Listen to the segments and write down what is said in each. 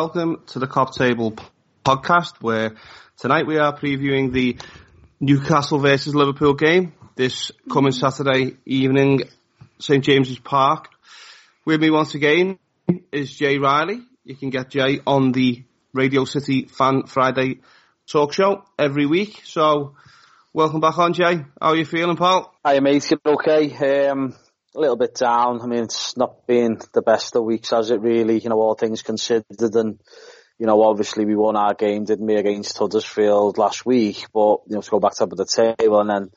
Welcome to the Cop Table podcast where tonight we are previewing the Newcastle versus Liverpool game this coming Saturday evening, St James's Park. With me once again is Jay Riley. You can get Jay on the Radio City Fan Friday talk show every week. So welcome back on Jay. How are you feeling pal? Hi mate, okay. Um, a little bit down. I mean, it's not been the best of weeks, has it really? You know, all things considered and, you know, obviously we won our game, didn't we, against Huddersfield last week, but, you know, to go back to the table and then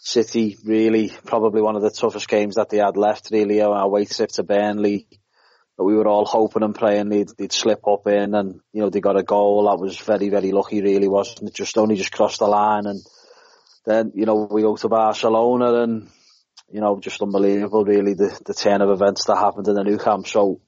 City really probably one of the toughest games that they had left really, our away trip to Burnley that we were all hoping and praying they'd, they'd slip up in and, you know, they got a goal. That was very, very lucky really, wasn't it? Just only just crossed the line and then, you know, we go to Barcelona and, you know, just unbelievable really the, the turn of events that happened in the Nou Camp. So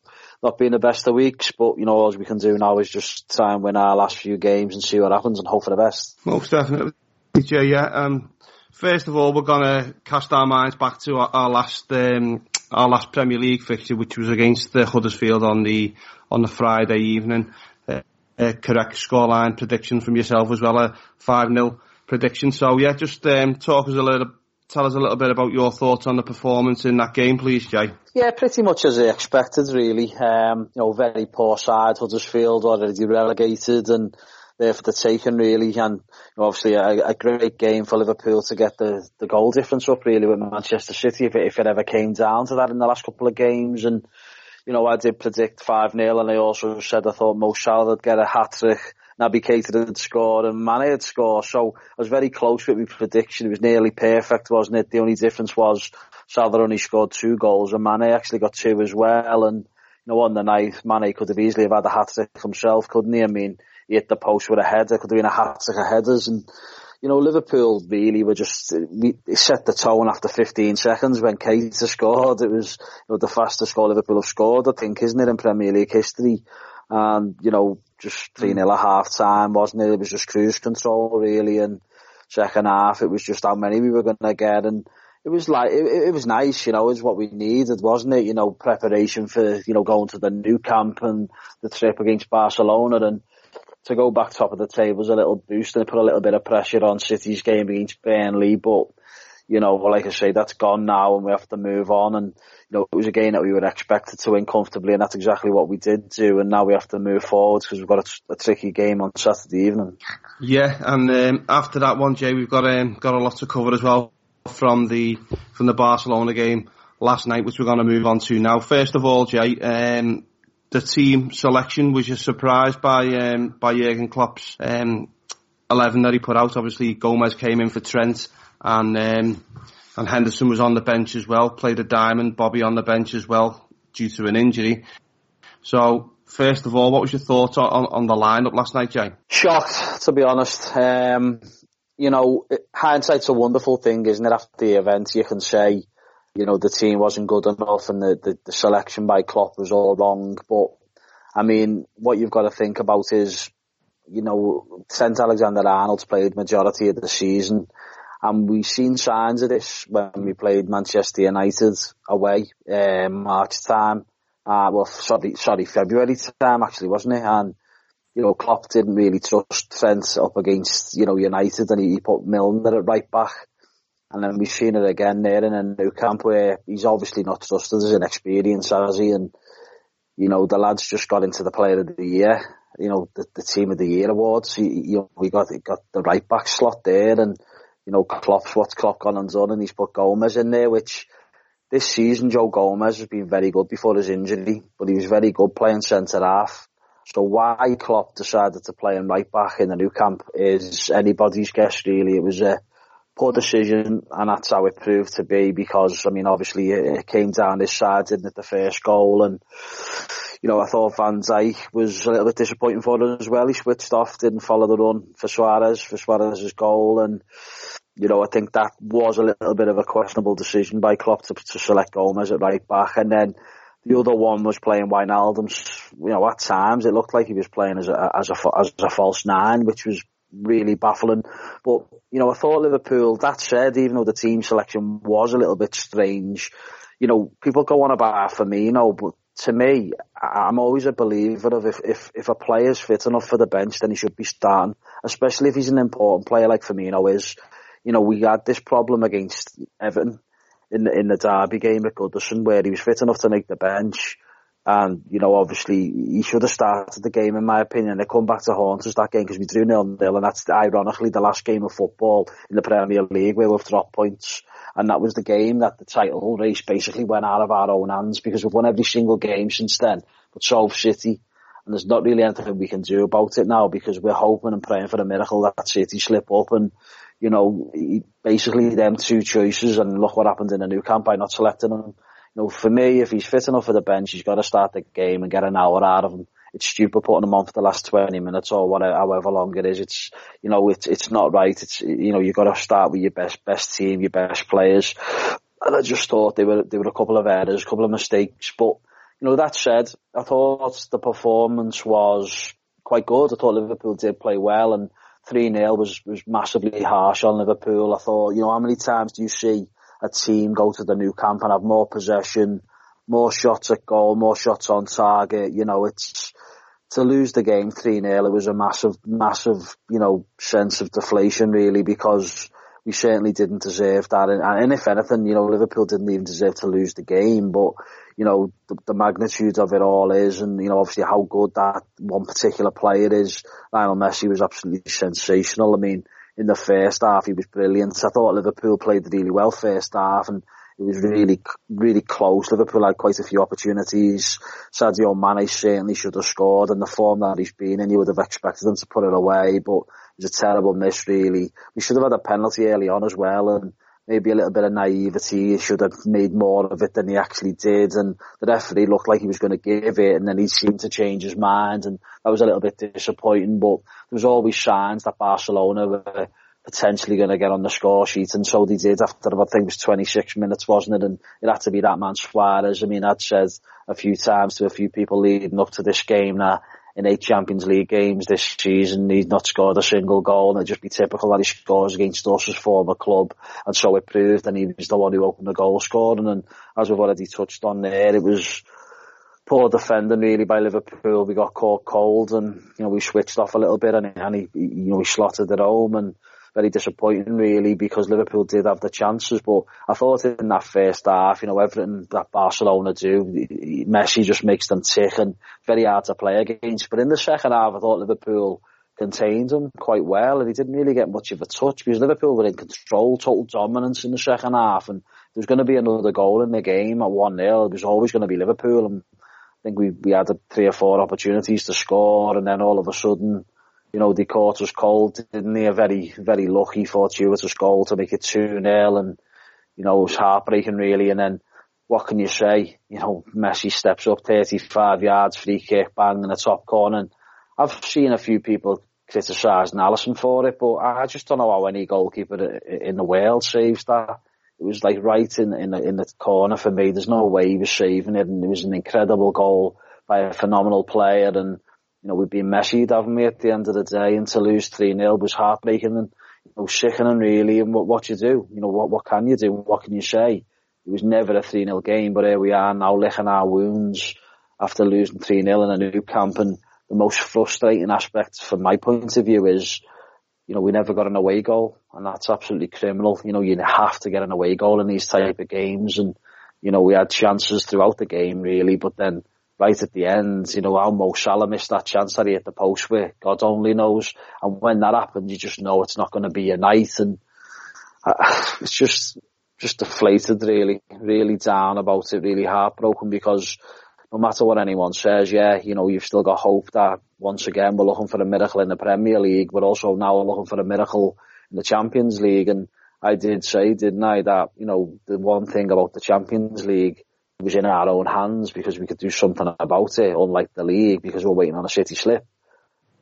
not being the best of weeks, but you know, all we can do now is just try and win our last few games and see what happens and hope for the best. Most definitely, Jay, yeah. Um, first of all, we're gonna cast our minds back to our, our last, um, our last Premier League fixture, which was against the Huddersfield on the, on the Friday evening. Uh, a correct scoreline prediction from yourself as well, a 5-0 prediction. So yeah, just, um, talk us a little tell us a little bit about your thoughts on the performance in that game, please, Jay. Yeah, pretty much as I expected, really. Um, you know, very poor side, Huddersfield already relegated and there for the taking, really. And you know, obviously a, a, great game for Liverpool to get the, the goal difference up, really, with Manchester City, if it, if it ever came down to that in the last couple of games. And, you know, I did predict 5-0 and I also said I thought Mo Salah would get a hat-trick Naby Keita had scored and Mane had scored. So I was very close with my prediction. It was nearly perfect, wasn't it? The only difference was Salah only scored two goals and Mane actually got two as well. And, you know, on the night, Mane could have easily have had a hat-trick himself, couldn't he? I mean, he hit the post with a header, could have been a hat-trick of headers. And, you know, Liverpool really were just, we set the tone after 15 seconds when Keita scored. It was, you know, the fastest goal Liverpool have scored, I think, isn't it, in Premier League history? And, you know, just 3 hmm. 0 at half time, wasn't it? It was just cruise control really and second half it was just how many we were going to get and it was like, it, it was nice, you know, it's what we needed, wasn't it? You know, preparation for, you know, going to the Nou Camp and the trip against Barcelona and to go back top of the table was a little boost and it put a little bit of pressure on City's game against Burnley, but you know, like I say, that's gone now and we have to move on and you know, it was a game that we were expected to win comfortably, and that's exactly what we did do. And now we have to move forward because we've got a, a, tricky game on Saturday evening. Yeah, and um, after that one, Jay, we've got um, got a lot to cover as well from the from the Barcelona game last night, which we're going to move on to now. First of all, Jay, um, the team selection was you surprised by um, by Jurgen Klopp's um, eleven that he put out? Obviously, Gomez came in for Trent, and um, and Henderson was on the bench as well, played a diamond, Bobby on the bench as well due to an injury. So First of all, what was your thoughts on, on the lineup last night, Jay? Shocked, to be honest. Um, you know, hindsight's a wonderful thing, isn't it? After the event, you can say, you know, the team wasn't good enough and the, the, the selection by Klopp was all wrong. But, I mean, what you've got to think about is, you know, Trent Alexander-Arnold's played majority of the season. And we've seen signs of this when we played Manchester United away, um, March time. Uh, well, sorry, sorry, February time actually, wasn't it? And, you know, Klopp didn't really trust Trent up against, you know, United and he, put Milner at right back. And then we've seen it again there in a Nou Camp where he's obviously not trusted as an experience, has he? And, you know, the lads just got into the player of the year, you know, the, the team of the year awards. He, you know, we got, got the right back slot there and, you know, Klopp's what's Klopp gone and done and he's put Gomez in there, which this season Joe Gomez has been very good before his injury, but he was very good playing centre half. So why Klopp decided to play him right back in the Nou Camp is anybody's guess really. It was a poor decision and that's how it proved to be because, I mean, obviously it came down this side, didn't it, the first goal and, you know, I thought Van Dijk was a little bit disappointing for us as well. He switched off, didn't follow the run for Suarez, for Suarez's goal and, you know, I think that was a little bit of a questionable decision by Klopp to, to select Gomez at right back and then the other one was playing Wijnaldum's, you know, at times it looked like he was playing as a, as a, as a false nine, which was really baffling. But, you know, I thought Liverpool, that said, even though the team selection was a little bit strange, you know, people go on about Firmino, but to me, I'm always a believer of if, if, if a player's fit enough for the bench, then he should be starting, especially if he's an important player like Firmino is. You know, we had this problem against Everton in the, in the derby game at Goodison where he was fit enough to make the bench. And, you know, obviously he should have started the game in my opinion. They come back to haunt us that game because we drew nil nil and that's ironically the last game of football in the Premier League where we've dropped points. And that was the game that the title race basically went out of our own hands because we've won every single game since then. But so City. And there's not really anything we can do about it now because we're hoping and praying for a miracle that City slip up and you know, basically them two choices and look what happened in the Nou Camp by not selecting him. Know, for me, if he's fit enough for the bench, he's got to start the game and get an hour out of him. It's stupid putting him on for the last 20 minutes or whatever, however long it is. It's, you know, it's, it's not right. It's, you know, you've got to start with your best, best team, your best players. And I just thought they were, they were a couple of errors, a couple of mistakes. But, you know, that said, I thought the performance was quite good. I thought Liverpool did play well and 3-0 was, was massively harsh on Liverpool. I thought, you know, how many times do you see a team go to the Nou Camp and have more possession, more shots at goal, more shots on target? You know, it's, to lose the game 3-0, it was a massive, massive, you know, sense of deflation really because we certainly didn't deserve that. And, and if anything, you know, Liverpool didn't even deserve to lose the game, but you know, the, the, magnitude of it all is and, you know, obviously how good that one particular player is. Lionel Messi was absolutely sensational. I mean, in the first half, he was brilliant. I thought Liverpool played really well first half and it was really, really close. Liverpool had quite a few opportunities. Sadio Mane certainly should have scored and the form that he's been in, you would have expected him to put it away, but it was a terrible miss really. We should have had a penalty early on as well and maybe a little bit of naivety. He should have made more of it than he actually did. And the referee looked like he was going to give it and then he seemed to change his mind. And that was a little bit disappointing, but there was always signs that Barcelona were potentially going to get on the score sheet. And so they did after I think it was 26 minutes, wasn't it? And it had to be that man Suarez. I mean, I'd said a few times to a few people leading up to this game that in eight Champions League games this season. He's not scored a single goal and it'd just be typical that he scores against us as former club. And so it proved and he was the one who opened the goal scoring and as we've already touched on there, it was poor defending really by Liverpool. We got caught cold and, you know, we switched off a little bit and, and he, you know, he slotted it home and very disappointing really because Liverpool did have the chances. But I thought in that first half you know everything that Barcelona do Messi just makes them tick and very hard to play against. But in the second half I thought Liverpool contained them quite well and he didn't really get much of a touch because Liverpool were in control total dominance in the second half. And there was going to be another goal in the game at 1-0 it was always going to be Liverpool. And I think we, we had three or four opportunities to score and then all of a sudden you know, they caught us cold, didn't they? A very, very lucky fortuitous goal to make it 2-0 and, you know, it was heartbreaking really. And then what can you say? You know, Messi steps up 35 yards, free kick, bang in the top corner. And I've seen a few people criticising Alisson for it, but I just don't know how any goalkeeper in the world saves that. It was like right in in the, in the corner for me. There's no way he was saving it, and it was an incredible goal by a phenomenal player. And you know, we've been messied, haven't we, at the end of the day? And to lose three 0 was heartbreaking and you know, sickening, really. And what what you do? You know, what what can you do? What can you say? It was never a 3-0 game, but here we are now licking our wounds after losing 3-0 in a Nou Camp. And the most frustrating aspect from my point of view is, you know, we never got an away goal and that's absolutely criminal. You know, you have to get an away goal in these type of games and, you know, we had chances throughout the game really, but then right at the end, you know, how Mo Salah missed that chance that he hit the post with, God only knows. And when that happens, you just know it's not going to be a night and uh, it's just, just deflated really, really down about it, really heartbroken because no matter what anyone says, yeah, you know, you've still got hope that once again we're looking for a miracle in the Premier League, but also now we're looking for a miracle in the Champions League. And I did say, didn't I, that, you know, the one thing about the Champions League was in our own hands because we could do something about it, unlike the league, because we're waiting on a city slip.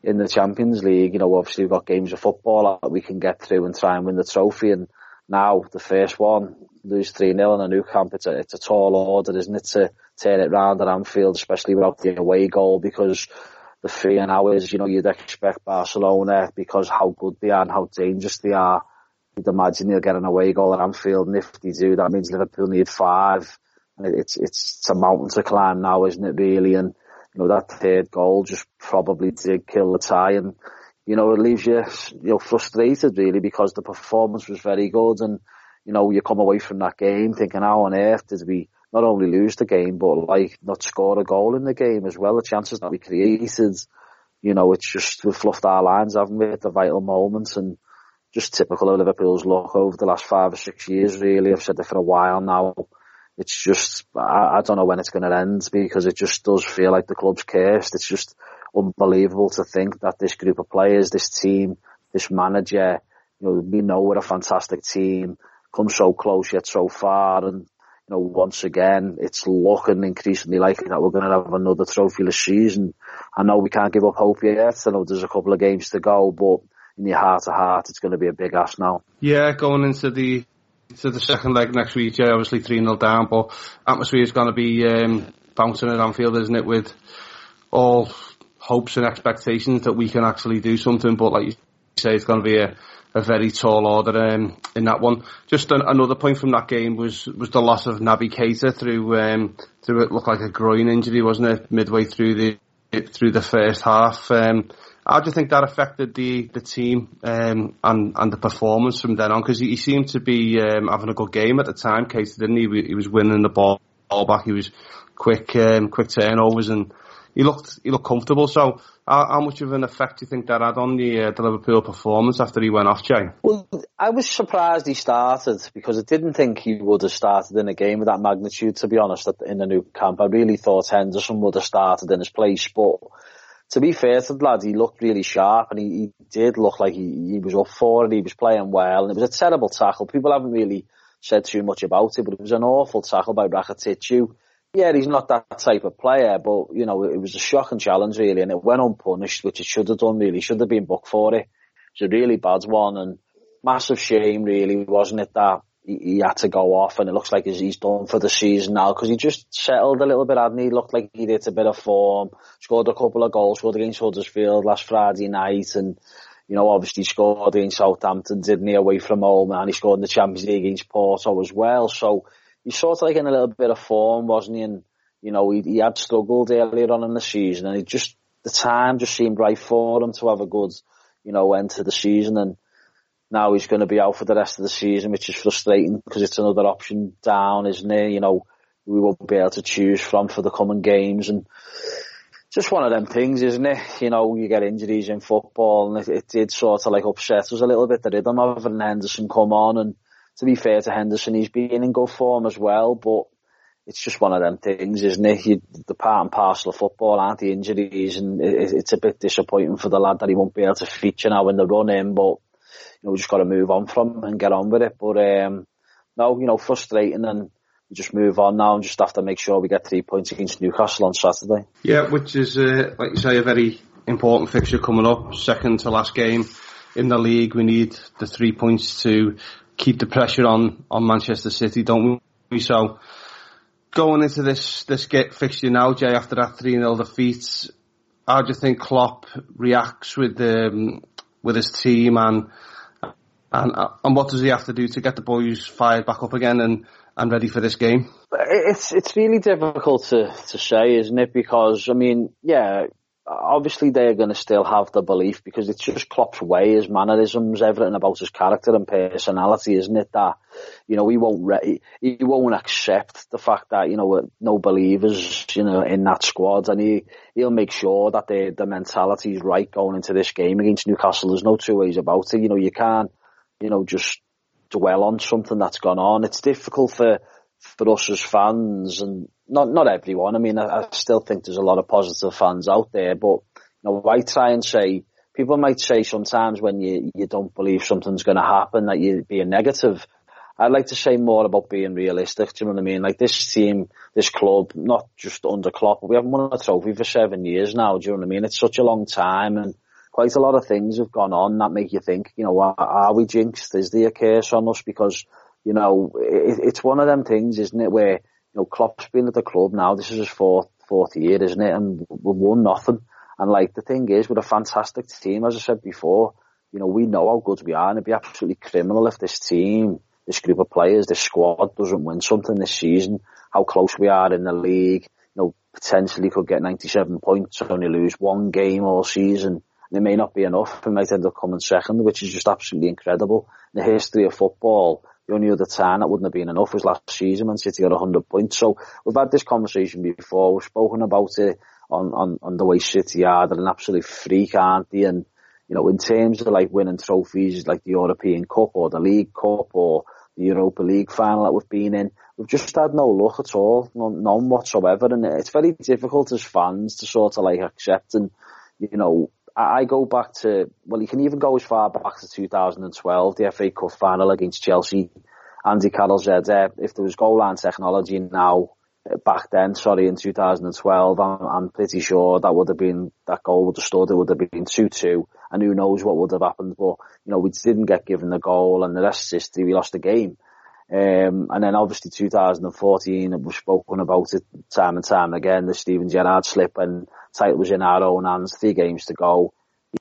In the Champions League, you know, obviously we've got games of football that we can get through and try and win the trophy and now the first one, lose 3-0 in a Nou Camp, it's a, it's a tall order, isn't it, to turn it round at Anfield, especially without the away goal, because the three and hours, you know, you'd expect Barcelona, because how good they are and how dangerous they are, you'd imagine they'll get an away goal at Anfield, and if they do, that means Liverpool need five, it's, it's, it's a mountain to climb now, isn't it, really, and, you know, that third goal just probably did kill the tie, and, you know, it leaves you, you know, frustrated really because the performance was very good and, you know, you come away from that game thinking how on earth did we not only lose the game but like not score a goal in the game as well. The chances that we created, you know, it's just, we've fluffed our lines, haven't we, at the vital moments and just typical of Liverpool's luck over the last five or six years really. I've said it for a while now. It's just, I, I don't know when it's going to end because it just does feel like the club's cursed. It's just, unbelievable to think that this group of players, this team, this manager, you know, we know we're a fantastic team, come so close yet so far, and you know, once again, it's looking increasingly likely that we're going to have another trophyless season. I know we can't give up hope yet. I know there's a couple of games to go, but in your heart to heart, it's going to be a big ask now. Yeah, going into the to the second leg next week, yeah, obviously 3 0 down, but atmosphere is going to be um, bouncing at Anfield, isn't it, with all hopes and expectations that we can actually do something. But like you say, it's going to be a, a very tall order um, in that one. Just an, another point from that game was was the loss of Naby Keita through um, through it looked like a groin injury, wasn't it? Midway through the through the first half. Um, how do you think that affected the the team um, and and the performance from then on? Because he, he, seemed to be um, having a good game at the time. Keita didn't he? He was winning the ball, ball back. He was quick um, quick turnovers and he looked he looked comfortable. So how, how much of an effect do you think that had on the, uh, the Liverpool performance after he went off, Jay? Well, I was surprised he started because I didn't think he would have started in a game of that magnitude. To be honest, in the Nou Camp, I really thought Henderson would have started in his place, but. To be fair to the lad, he looked really sharp and he, he did look like he, he was up for it. He was playing well and it was a terrible tackle. People haven't really said too much about it, but it was an awful tackle by Rakitic yeah, he's not that type of player, but you know, it was a shocking challenge really, and it went unpunished, which it should have done really. Should have been booked for it. It's a really bad one, and massive shame really, wasn't it, that he, had to go off, and it looks like he's done for the season now because he just settled a little bit, hadn't he? Looked like he did a bit of form, scored a couple of goals, scored against Huddersfield last Friday night, and you know, obviously scored against Southampton, didn't he, away from home, and he scored in the Champions League against Porto as well. So he's sort of like in a little bit of form, wasn't he? And you know, he, he had struggled earlier on in the season, and just the time just seemed right for him to have a good, you know, end to the season. And now he's going to be out for the rest of the season, which is frustrating because it's another option down, isn't it? You know, we won't be able to choose from for the coming games, and just one of them things, isn't it? You know, you get injuries in football, and it, it did sort of like upset us a little bit. The rhythm of having Henderson come on and to be fair to Henderson, he's been in good form as well, but it's just one of them things, isn't it? You, the part and parcel of football, aren't the injuries, and it, it's a bit disappointing for the lad that he won't be able to feature now in the run in, but you know, just got to move on from and get on with it. But um, no, you know, frustrating, and just move on now and just have to make sure we get three points against Newcastle on Saturday. Yeah, which is, uh, like you say, a very important fixture coming up. Second to last game in the league. We need the three points to keep the pressure on, on Manchester City, don't we? So, going into this, this get fixture now, Jay, after that 3-0 defeat, how do you think Klopp reacts with, um, with his team and, and, uh, and what does he have to do to get the boys fired back up again and, and ready for this game? It's, it's really difficult to, to say, isn't it? Because, I mean, yeah, obviously they're going to still have the belief because it's just Klopp's way, his mannerisms, everything about his character and personality, isn't it? That you know he won't re- he won't accept the fact that you know uh, no believers you know in that squad, and he he'll make sure that the the mentality is right going into this game against Newcastle. There's no two ways about it. You know you can't you know just dwell on something that's gone on. It's difficult for for us as fans and not not everyone. I mean, I, I, still think there's a lot of positive fans out there, but you know, I try and say people might say sometimes when you you don't believe something's going to happen that you're being negative. I'd like to say more about being realistic. Do you know what I mean? Like this team, this club, not just under Klopp, we haven't won a trophy for seven years now. Do you know what I mean? It's such a long time, and quite a lot of things have gone on that make you think, you know, are, we jinxed? Is there a curse on us? Because you know, it, it's one of them things, isn't it, where you know, Klopp's been at the club now. This is his fourth, fourth year, isn't it? And we've won nothing. And like the thing is, with a fantastic team, as I said before, you know, we know how good we are, and it'd be absolutely criminal if this team, this group of players, this squad doesn't win something this season. How close we are in the league, you know, potentially could get 97 points, only lose one game all season. And it may not be enough. We might end up coming second, which is just absolutely incredible. In the history of football, the only other time that wouldn't have been enough was last season when City got 100 points. So we've had this conversation before. We've spoken about it on, on, on the way City are. They're an absolute freak, aren't they? And, you know, in terms of like winning trophies like the European Cup or the League Cup or the Europa League final that we've been in, we've just had no luck at all, none whatsoever. And it's very difficult as fans to sort of like accept and, you know, I go back to, well, you can even go as far back to 2012, the FA Cup final against Chelsea. Andy Carroll said, uh, if there was goal line technology now, uh, back then, sorry, in 2012, I'm, I'm pretty sure that would have been, that goal would have stood, it would have been 2-2, and who knows what would have happened, but, you know, we didn't get given the goal, and the rest is history, we lost the game. Um, and then obviously 2014, we've spoken about it time and time again, the Steven Gerrard slip and title was in our own hands, three games to go.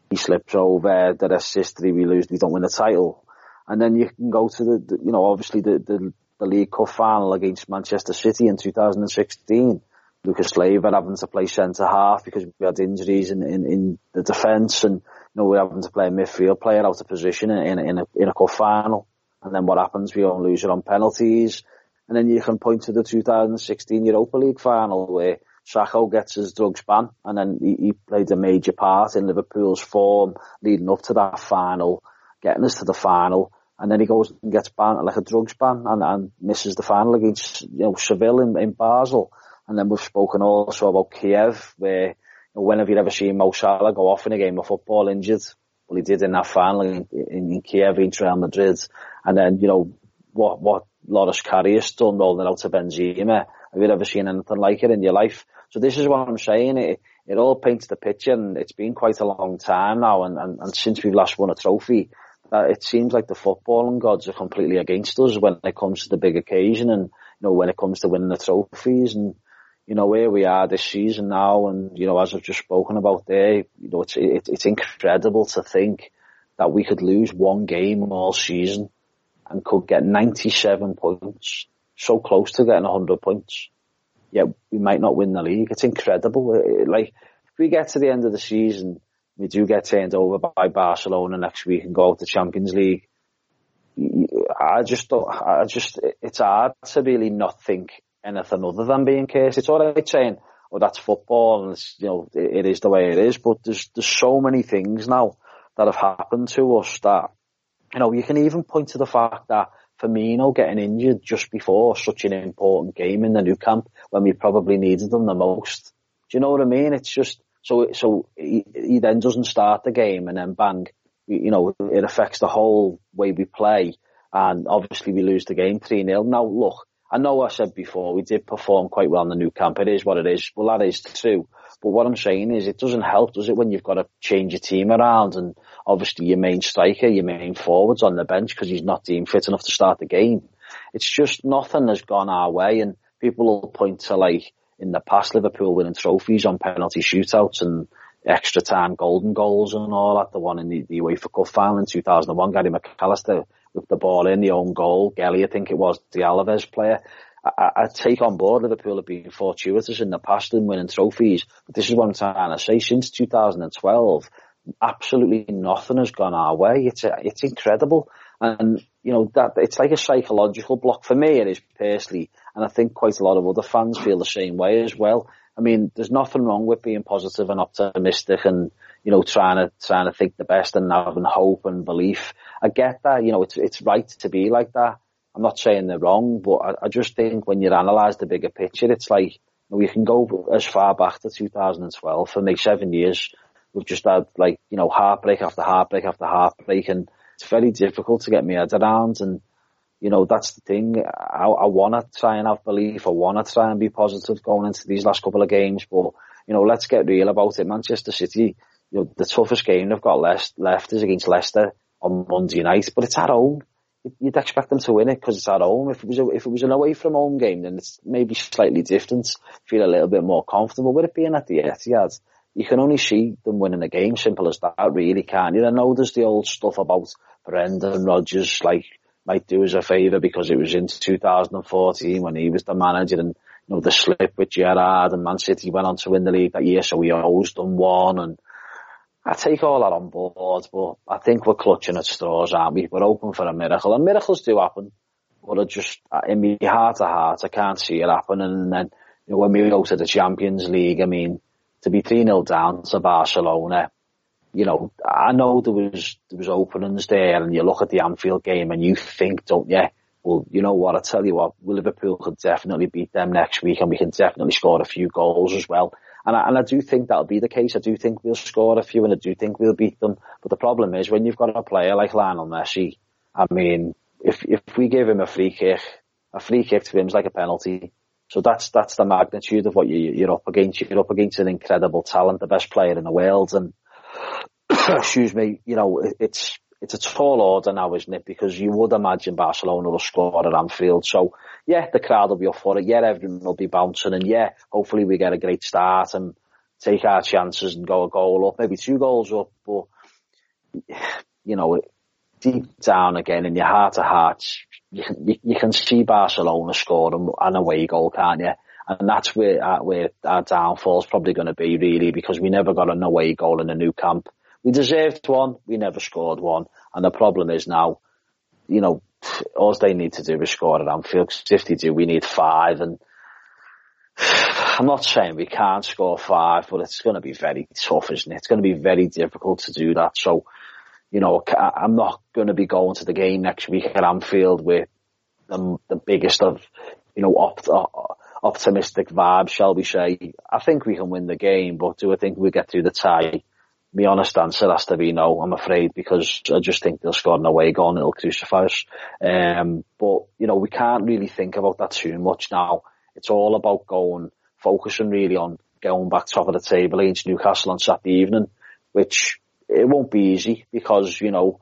He slips over, the rest history, we lose, we don't win the title. And then you can go to the, the you know, obviously the, the, the League Cup final against Manchester City in 2016. Lucas Leiva having to play centre half because we had injuries in, in, in the defence and, you know, we're having to play a midfield player out of position in, in, a, in a cup final. And then what happens? We only lose it on penalties. And then you can point to the 2016 Europa League final where Sakho gets his drugs ban and then he, he played a major part in Liverpool's form leading up to that final, getting us to the final. And then he goes and gets banned, like a drugs ban and, and misses the final against, you know, Seville in, in Basel. And then we've spoken also about Kiev where, you know, when have you ever seen Mo Salah go off in a game of football injured? Well, he did in that final in, in, in Kiev against Real Madrid. And then, you know, what, what Loris Karius done rolling out to Benzema. Have you ever seen anything like it in your life? So this is what I'm saying. It, it all paints the picture and it's been quite a long time now and, and, and since we've last won a trophy, that it seems like the footballing gods are completely against us when it comes to the big occasion and, you know, when it comes to winning the trophies and, you know, where we are this season now and, you know, as I've just spoken about there, you know, it's, it, it's incredible to think that we could lose one game all season and could get 97 points, so close to getting 100 points. Yet we might not win the league. It's incredible. Like, if we get to the end of the season, we do get turned over by Barcelona next week and go out to Champions League. I just don't, I just, it's hard to really not think anything other than being cursed. It's alright saying, oh, that's football and you know, it, it is the way it is, but there's, there's so many things now that have happened to us that you know, you can even point to the fact that Firmino getting injured just before such an important game in the Nou Camp when we probably needed them the most. Do you know what I mean? It's just, so, so he, he then doesn't start the game and then bang, you know, it affects the whole way we play and obviously we lose the game 3-0. Now look, I know I said before we did perform quite well in the Nou Camp. It is what it is. Well, that is true. But what I'm saying is it doesn't help, does it, when you've got to change your team around and obviously your main striker, your main forwards on the bench because he's not deemed fit enough to start the game. It's just nothing has gone our way and people will point to like in the past Liverpool winning trophies on penalty shootouts and extra time golden goals and all that. The one in the, the UEFA Cup final in 2001, Gary McAllister with the ball in the own goal. Geli, I think it was the Alaves player. I, I take on board Liverpool have been fortuitous in the past in winning trophies, but this is what I'm trying to say. Since 2012, absolutely nothing has gone our way. It's a, it's incredible, and you know that it's like a psychological block for me. It is personally, and I think quite a lot of other fans feel the same way as well. I mean, there's nothing wrong with being positive and optimistic and, you know, trying to, trying to think the best and having hope and belief. I get that, you know, it's, it's right to be like that. I'm not saying they're wrong, but I, I just think when you analyse the bigger picture, it's like, you know, we can go as far back to 2012 for me seven years. We've just had like, you know, heartbreak after heartbreak after heartbreak and it's very difficult to get my head around and, you know, that's the thing. I, I want to try and have belief. I want to try and be positive going into these last couple of games. But, you know, let's get real about it. Manchester City, you know, the toughest game they've got left, left is against Leicester on Monday night, but it's at home you'd expect them to win it because it's at home. If it was a, if it was an away from home game, then it's maybe slightly different. Feel a little bit more comfortable with it being at the Etihad. You can only see them winning a game, simple as that, really, can't you? I know there's the old stuff about Brendan Rodgers, like, might do us a favour because it was in 2014 when he was the manager and, you know, the slip with Gerrard and Man City went on to win the league that year, so he owes them one and, I take all that on board, but I think we're clutching at straws, aren't we? We're open for a miracle, and miracles do happen. But I just, in my heart to heart, I can't see it happening. And then, you know, when we go to the Champions League, I mean, to be 3-0 down to Barcelona, you know, I know there was, there was openings there, and you look at the Anfield game and you think, don't you? Well, you know what, I tell you what, Liverpool could definitely beat them next week and we can definitely score a few goals as well. And I, and I do think that'll be the case. I do think we'll score a few and I do think we'll beat them. But the problem is when you've got a player like Lionel Messi, I mean, if, if we give him a free kick, a free kick to him is like a penalty. So that's, that's the magnitude of what you, you're up against. You're up against an incredible talent, the best player in the world. And, excuse me, you know, it's, it's a tall order now, isn't it? Because you would imagine Barcelona will score at Anfield. So yeah, the crowd will be up for it. Yeah, everyone will be bouncing and yeah, hopefully we get a great start and take our chances and go a goal up, maybe two goals up, but you know, deep down again in your heart of hearts, you can, you, you can see Barcelona scoring an away goal, can't you? And that's where, uh, where our downfall is probably going to be really because we never got an away goal in the Nou Camp. We deserved one. We never scored one. And the problem is now, you know, all they need to do is score at Anfield. Cause if they do, we need five. And I'm not saying we can't score five, but it's going to be very tough, isn't it? It's going to be very difficult to do that. So, you know, I'm not going to be going to the game next week at Anfield with the, the biggest of, you know, opt, optimistic vibes, shall we say. I think we can win the game, but do I think we get through the tie? My honest answer has to be no, I'm afraid, because I just think they'll score an away goal and it'll crucify us. Um, but, you know, we can't really think about that too much now. It's all about going, focusing really on going back top of the table against Newcastle on Saturday evening, which it won't be easy because, you know,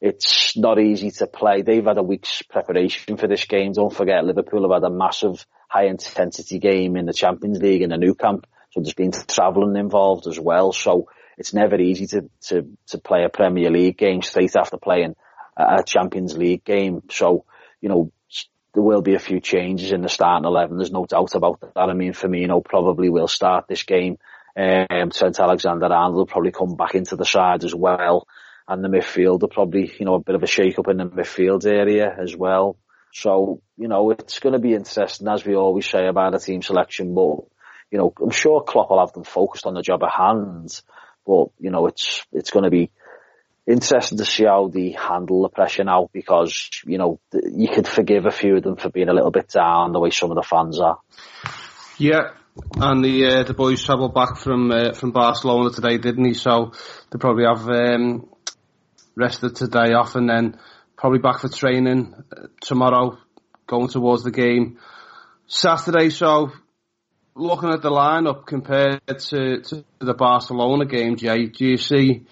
it's not easy to play. They've had a week's preparation for this game. Don't forget Liverpool have had a massive high intensity game in the Champions League in the Nou Camp. So there's been travelling involved as well. So it's never easy to, to, to play a Premier League game straight after playing a Champions League game. So, you know, there will be a few changes in the starting 11. There's no doubt about that. I mean, Firmino probably will start this game. Um, Trent Alexander-Arnold will probably come back into the side as well. And the midfield will probably, you know, a bit of a shake up in the midfield area as well. So, you know, it's going to be interesting, as we always say about a team selection, but, you know, I'm sure Klopp will have them focused on the job at hand. But, you know, it's, it's going to be interesting to see how they handle the pressure now because, you know, you could forgive a few of them for being a little bit down the way some of the fans are. Yeah, and the uh, the boys travelled back from uh, from Barcelona today, didn't he? So they probably have um, rested today off and then probably back for training uh, tomorrow. going towards the game Saturday. So looking at the lineup compared to, to the Barcelona game, Jay, do you see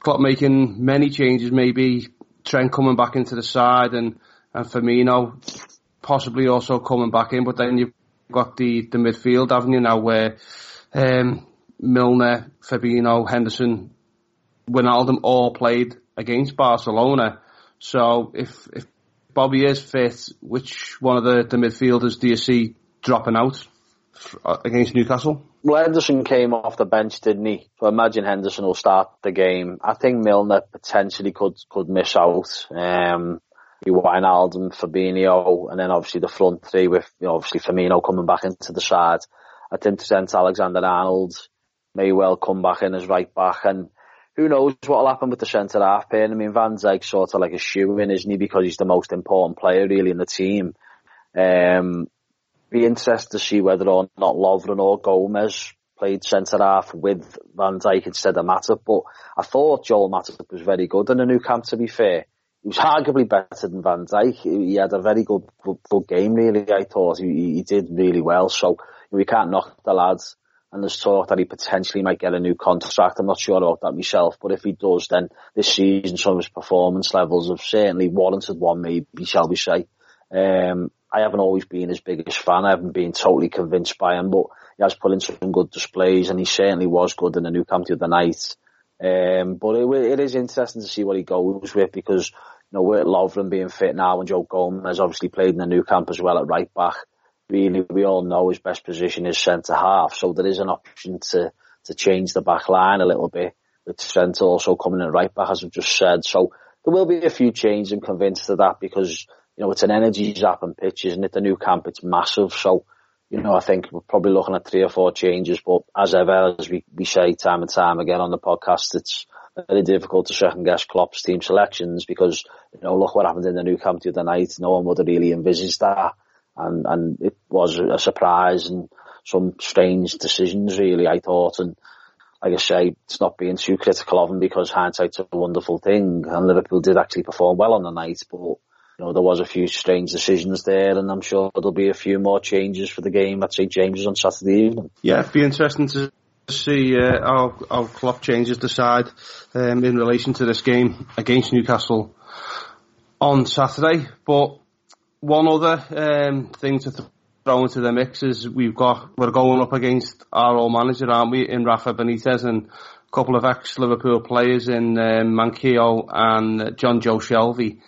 Klopp making many changes? Maybe Trent coming back into the side and and Firmino possibly also coming back in, but then you've got the, the midfield, haven't you now, where um, Milner, Fabinho, Henderson, Wijnaldum all played against Barcelona. So if if Bobby is fit, which one of the, the midfielders do you see dropping out against Newcastle? Well, Henderson came off the bench, didn't he? So imagine Henderson will start the game. I think Milner potentially could could miss out. Um, you Wijnaldum, Fabinho, and then obviously the front three with you know, obviously Firmino coming back into the side. I think Trent Alexander-Arnold may well come back in as right back, and who knows what will happen with the centre half pair. I mean, Van Dijk sort of like a shoe in, isn't he? Because he's the most important player really in the team. Um, be interested to see whether or not Lovren or Gomez played centre half with Van Dijk instead of Matip. But I thought Joel Matip was very good in the Nou Camp. To be fair, he was arguably better than Van Dijk. He had a very good good, good game, really. I thought he, he did really well. So we can't knock the lads. And there's talk that he potentially might get a new contract. I'm not sure about that myself, but if he does, then this season some of his performance levels have certainly warranted one, maybe shall we say. Um, I haven't always been his biggest fan. I haven't been totally convinced by him, but he has put in some good displays, and he certainly was good in the Nou Camp the other night. Um, but it, it is interesting to see what he goes with because, you know, with Lovren being fit now and Joe Gomez obviously played in the Nou Camp as well at right back. Really, we all know his best position is centre half, so there is an option to, to change the back line a little bit with centre also coming in right back as I've just said. So there will be a few changes, I'm convinced of that because, you know, it's an energy zap and pitch, isn't it? The Nou Camp, it's massive. So, you know, I think we're probably looking at three or four changes, but as ever, as we, we say time and time again on the podcast, it's very difficult to second guess Klopp's team selections because, you know, look what happened in the Nou Camp the other night. No one would have really envisaged that. And, and it was a surprise and some strange decisions really, I thought. And like I say, it's not being too critical of him because hindsight's a wonderful thing and Liverpool did actually perform well on the night, but you know, there was a few strange decisions there, and I'm sure there'll be a few more changes for the game at St James's on Saturday evening. Yeah, it'd be interesting to see uh, how, how Klopp changes the side um, in relation to this game against Newcastle on Saturday. But one other um, thing to throw into the mix is we've got we're going up against our old manager, aren't we, in Rafa Benitez and a couple of ex-Liverpool players in um, Manquillo and Jonjo Shelvey.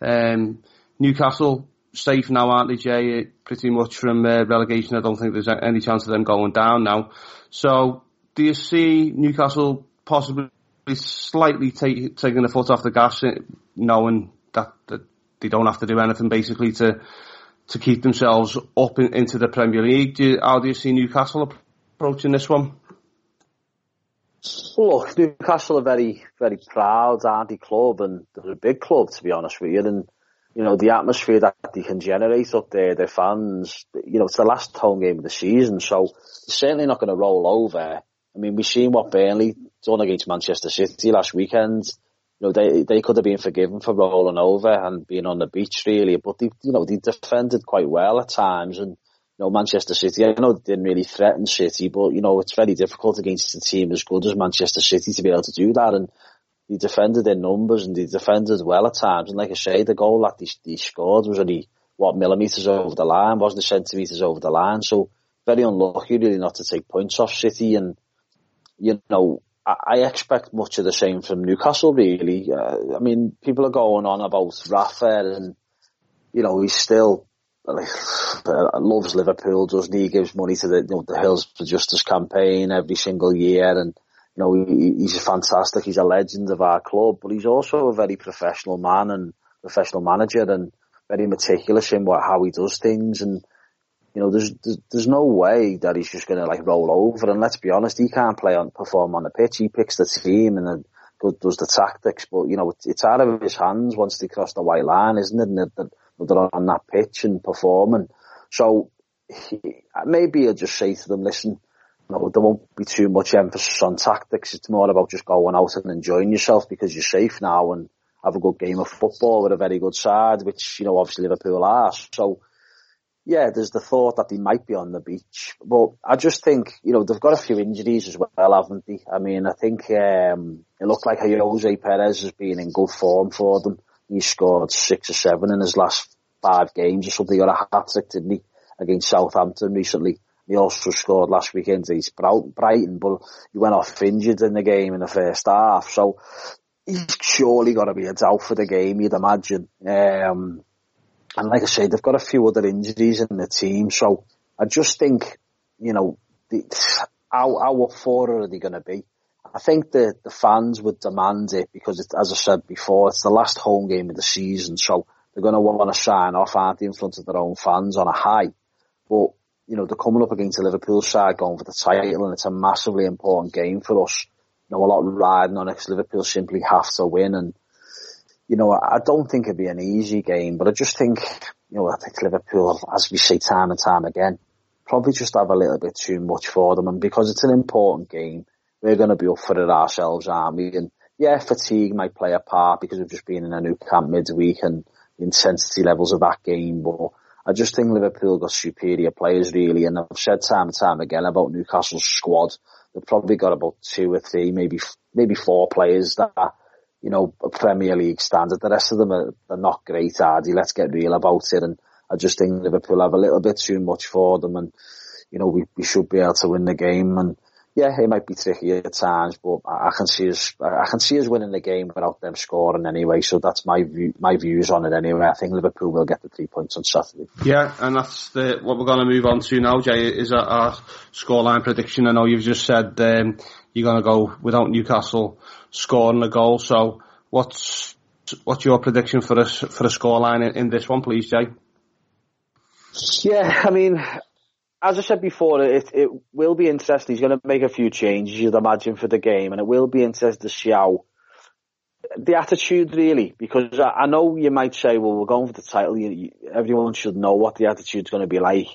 Um, Newcastle safe now, aren't they, Jay? Pretty much from uh, relegation. I don't think there's any chance of them going down now. So, do you see Newcastle possibly slightly take, taking the foot off the gas, uh, knowing that, that they don't have to do anything basically to to keep themselves up in, into the Premier League? Do you, how do you see Newcastle approaching this one? Look, Newcastle are very, very proud, aren't club, and they're a big club, to be honest with you, and, you know, the atmosphere that they can generate up there, their fans, you know, it's the last home game of the season, so they're certainly not going to roll over. I mean, we've seen what Burnley done against Manchester City last weekend. You know, they, they could have been forgiven for rolling over and being on the beach, really, but they, you know, they defended quite well at times, and, know, Manchester City, I know they didn't really threaten City, but, you know, it's very difficult against a team as good as Manchester City to be able to do that. And they defended in numbers and they defended well at times. And like I say, the goal that they, they scored was only, what, millimetres over the line, wasn't centimetres over the line. So very unlucky really not to take points off City. And, you know, I, I expect much of the same from Newcastle really. Uh, I mean, people are going on about Rafa and, you know, he's still loves Liverpool, doesn't he? he? gives money to the you know, the Hills for Justice campaign every single year, and you know he, he's fantastic. He's a legend of our club, but he's also a very professional man and professional manager, and very meticulous in what how he does things. And you know, there's there's, no way that he's just going to like roll over. And let's be honest, he can't play on perform on the pitch. He picks the team and then does the tactics, but you know, it's out of his hands once they cross the white line, isn't it? And they're on that pitch and performing. So maybe I'll just say to them, listen, no, there won't be too much emphasis on tactics. It's more about just going out and enjoying yourself because you're safe now and, have a good game of football with a very good side, which, you know, obviously Liverpool are. So, yeah, there's the thought that they might be on the beach. But I just think, you know, they've got a few injuries as well, haven't they? I mean, I think um, it looked like Ayoze Perez has been in good form for them. He scored six or seven in his last five games or something. Got a hat-trick, didn't he, against Southampton recently. He also scored last weekend against Brighton, but he went off injured in the game in the first half. So he's surely got to be a doubt for the game, you'd imagine. Um, and like I say, they've got a few other injuries in the team, so I just think, you know, the, how, how up for are they going to be? I think the, the fans would demand it because, it, as I said before, it's the last home game of the season, so they're going to want to sign off, aren't they, in front of their own fans on a high. But, you know, they're coming up against the Liverpool side going for the title, and it's a massively important game for us know, a lot riding on it Liverpool simply have to win. And, you know, I don't think it'd be an easy game, but I just think, you know, I think Liverpool, as we say time and time again, probably just have a little bit too much for them. And because it's an important game, we're going to be up for it ourselves, aren't we? And yeah, fatigue might play a part because we've just been in a Nou Camp midweek and the intensity levels of that game, but I just think Liverpool got superior players really, and I've said time and time again about Newcastle's squad they've probably got about two or three, maybe maybe four players that are, you know, a Premier League standard. The rest of them are, are not great, are? Let's get real about it. And I just think Liverpool have a little bit too much for them, and you know, we, we should be able to win the game. And yeah, it might be tricky at times, but I can see us, I can see us winning the game without them scoring anyway. So that's my view, my views on it anyway. I think Liverpool will get the three points on Saturday. Yeah, and that's the, what we're going to move on to now, Jay, is our, our scoreline prediction. I know you've just said, um, you're going to go without Newcastle scoring a goal. So what's, what's your prediction for us, for a scoreline in, in this one, please, Jay? Yeah, I mean, as I said before, it, it will be interesting. He's going to make a few changes, you'd imagine, for the game, and it will be interesting to see how the attitude really, because I, I know you might say, well, we're going for the title. You, you, everyone should know what the attitude's going to be like.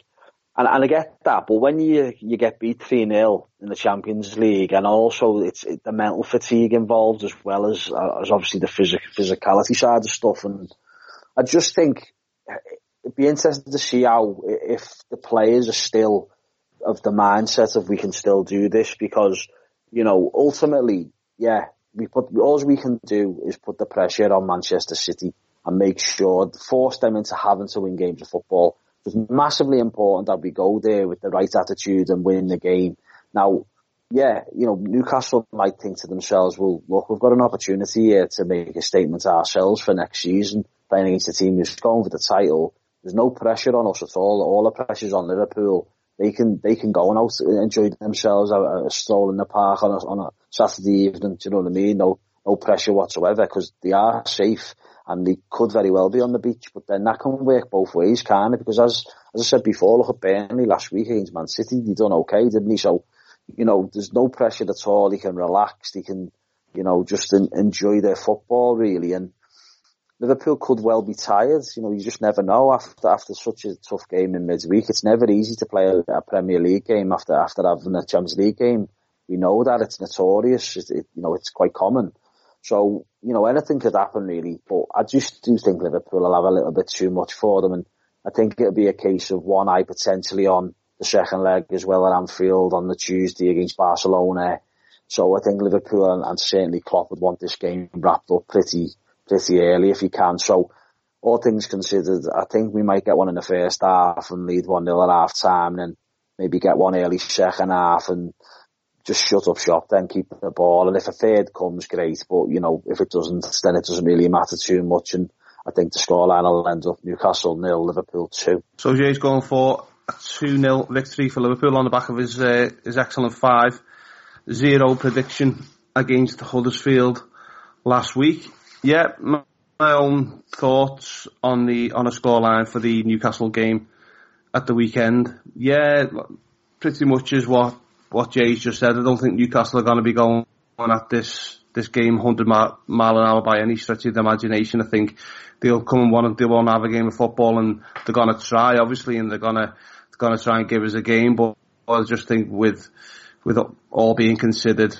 And, and I get that, but when you, you get beat 3-0 in the Champions League, and also it's it, the mental fatigue involved as well as, uh, as obviously the physic, physicality side of stuff. And I just think it'd be interesting to see how if the players are still of the mindset of we can still do this because you know ultimately yeah we put all we can do is put the pressure on Manchester City and make sure force them into having to win games of football. It's massively important that we go there with the right attitude and win the game. Now, yeah, you know, Newcastle might think to themselves, well, look, we've got an opportunity here to make a statement ourselves for next season, playing against a team who's going for the title there's no pressure on us at all. All the pressure's on Liverpool. They can they can go and out and enjoy themselves a, a stroll in the park on a, on a Saturday evening. Do you know what I mean? No no pressure whatsoever because they are safe and they could very well be on the beach. But then that can work both ways, kind it? because as as I said before, look at Burnley last week against Man City. They done okay, didn't he? So you know, there's no pressure at all. They can relax. They can you know just in, enjoy their football really and Liverpool could well be tired. You know, you just never know after after such a tough game in midweek. It's never easy to play a, a Premier League game after after having a Champions League game. We know that it's notorious. It, it, you know, it's quite common. So you know, anything could happen really. But I just do think Liverpool will have a little bit too much for them, and I think it'll be a case of one eye potentially on the second leg as well at Anfield on the Tuesday against Barcelona. So I think Liverpool and, and certainly Klopp would want this game wrapped up pretty pretty early if you can. So all things considered, I think we might get one in the first half and lead one nil at half time, and maybe get one early second half and just shut up shop, then keep the ball. And if a third comes, great. But you know, if it doesn't, then it doesn't really matter too much. And I think the scoreline will end up Newcastle nil, Liverpool two. So Jay's going for a two 0 victory for Liverpool on the back of his uh, his excellent five zero prediction against Huddersfield last week. Yeah, my, my own thoughts on the on a scoreline for the Newcastle game at the weekend. Yeah, pretty much is what what Jay's just said. I don't think Newcastle are going to be going on at this this game 100 mile, mile an hour by any stretch of the imagination. I think they'll come and want they want to have a game of football and they're going to try, obviously, and they're going to they're going to try and give us a game. But I just think with with all being considered,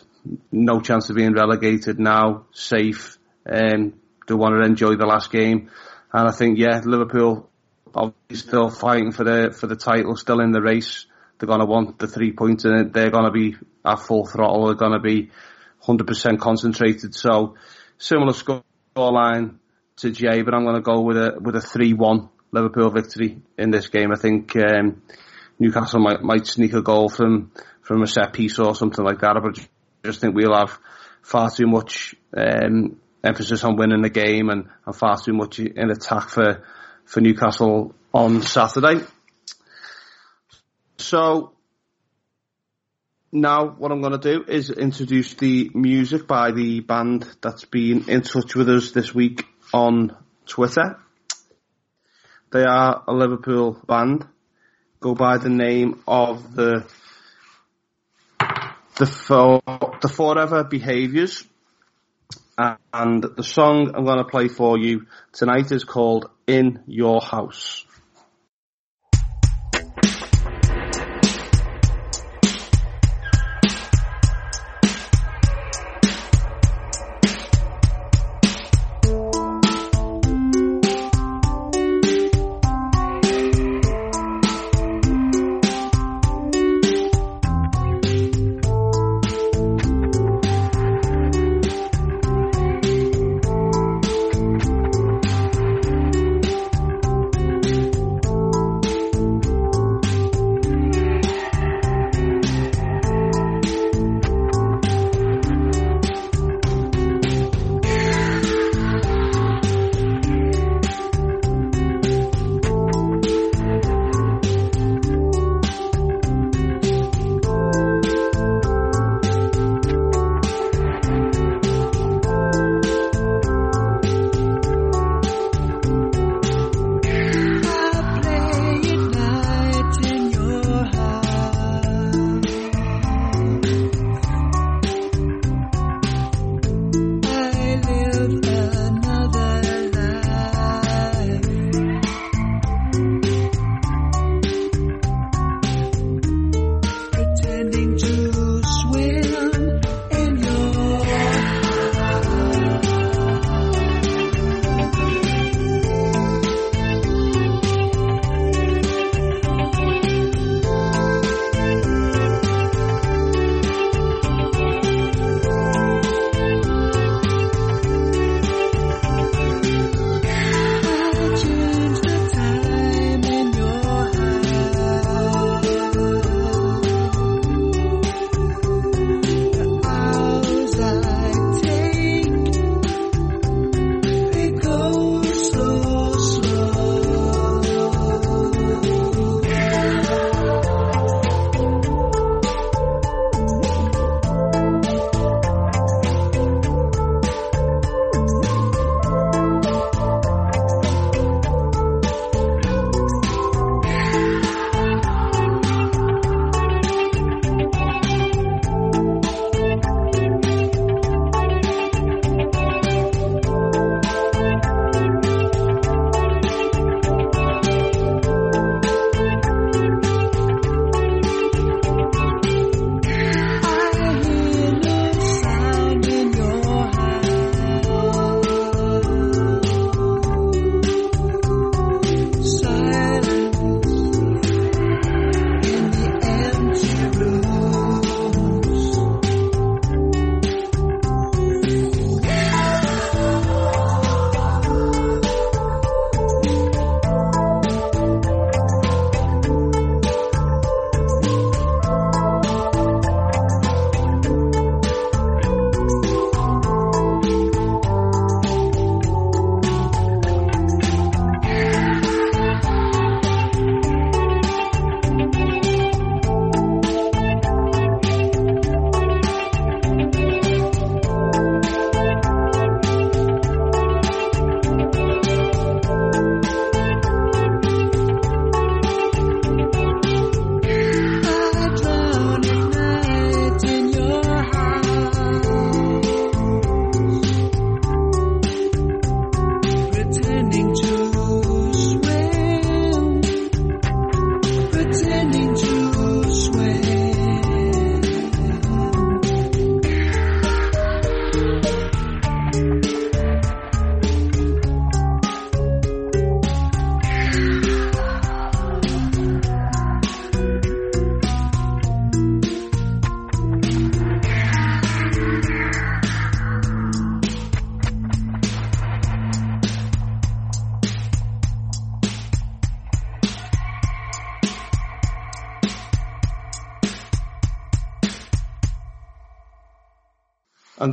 no chance of being relegated now, safe um, they want to enjoy the last game. And I think, yeah, Liverpool are still fighting for the for the title, still in the race. They're going to want the three points in it. They're going to be at full throttle. They're going to be 100% concentrated. So similar scoreline to Jay, but I'm going to go with a with a three-one Liverpool victory in this game. I think um, Newcastle might might sneak a goal from from a set piece or something like that. But I just think we'll have far too much um, emphasis on winning the game and, and far too much in attack for for Newcastle on Saturday. So now what I'm going to do is introduce the music by the band that's been in touch with us this week on Twitter. They are a Liverpool band, go by the name of the the, for, the Forever Behaviours, and the song I'm going to play for you tonight is called In Your House.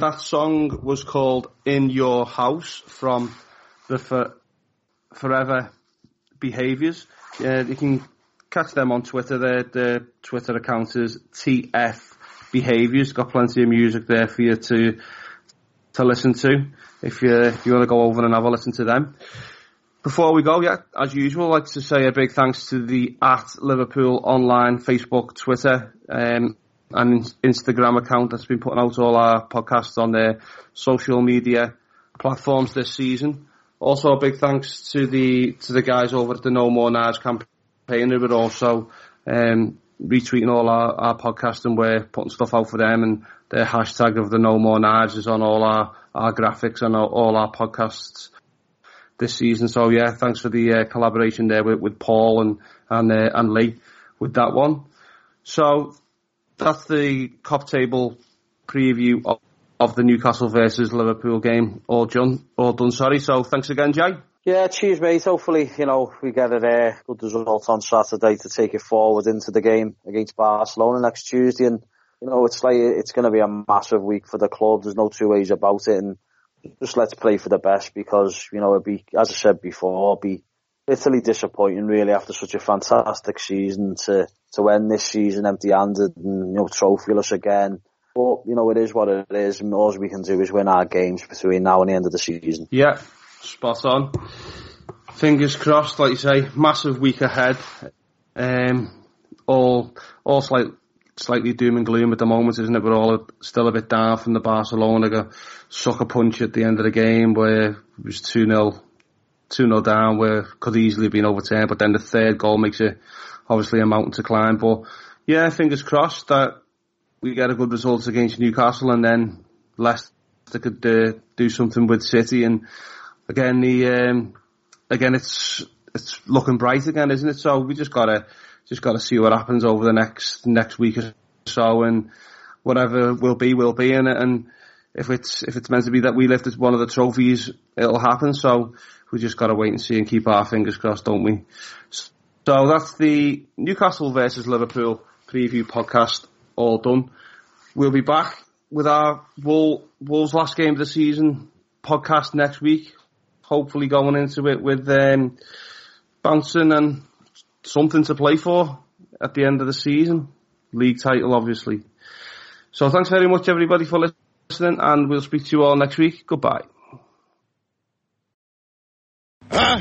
That song was called "In Your House" from the For- Forever Behaviors. Uh, you can catch them on Twitter. Their, their Twitter account is TF Behaviors. Got plenty of music there for you to to listen to if you if you want to go over and have a listen to them. Before we go, yeah, as usual, I'd like to say a big thanks to the at Liverpool online Facebook, Twitter, um, and Instagram account that's been putting out all our podcasts on their social media platforms this season. Also, a big thanks to the to the guys over at the No More Knives campaign who were also um, retweeting all our, our podcasts and we're putting stuff out for them and their hashtag of the No More Knives is on all our, our graphics and all, all our podcasts this season. So yeah, thanks for the uh, collaboration there with, with Paul and and uh, and Lee with that one. So that's the cop table preview of, of the Newcastle versus Liverpool game. All done, all done. Sorry. So thanks again, Jay. Yeah, cheers, mate. Hopefully, you know, we get a uh, good result on Saturday to take it forward into the game against Barcelona next Tuesday. And, you know, it's like, it's going to be a massive week for the club. There's no two ways about it. And just let's play for the best because, you know, it'd be, as I said before, it'd be bitterly disappointing really after such a fantastic season to, to end this season empty handed and, you know, trophyless again. But, you know, it is what it is and all we can do is win our games between now and the end of the season. Yeah, spot on. Fingers crossed, like you say, massive week ahead. Um, all, all slight, slightly doom and gloom at the moment, isn't it? We're all still a bit down from the Barcelona sucker punch at the end of the game where it was 2-0, 2-0 down where could easily have been overturned, but then the third goal makes it obviously a mountain to climb. But yeah, fingers crossed that we get a good result against Newcastle and then Leicester could uh, do something with City and again the um, again it's it's looking bright again, isn't it? So we just gotta just gotta see what happens over the next next week or so, and whatever will be will be in it. And if it's if it's meant to be that we lift one of the trophies, it'll happen. So we just gotta wait and see and keep our fingers crossed, don't we? So that's the Newcastle versus Liverpool preview podcast all done. We'll be back with our Wolves last game of the season podcast next week. Hopefully going into it with um, bouncing and something to play for at the end of the season. League title, obviously. So thanks very much everybody for listening and we'll speak to you all next week. Goodbye.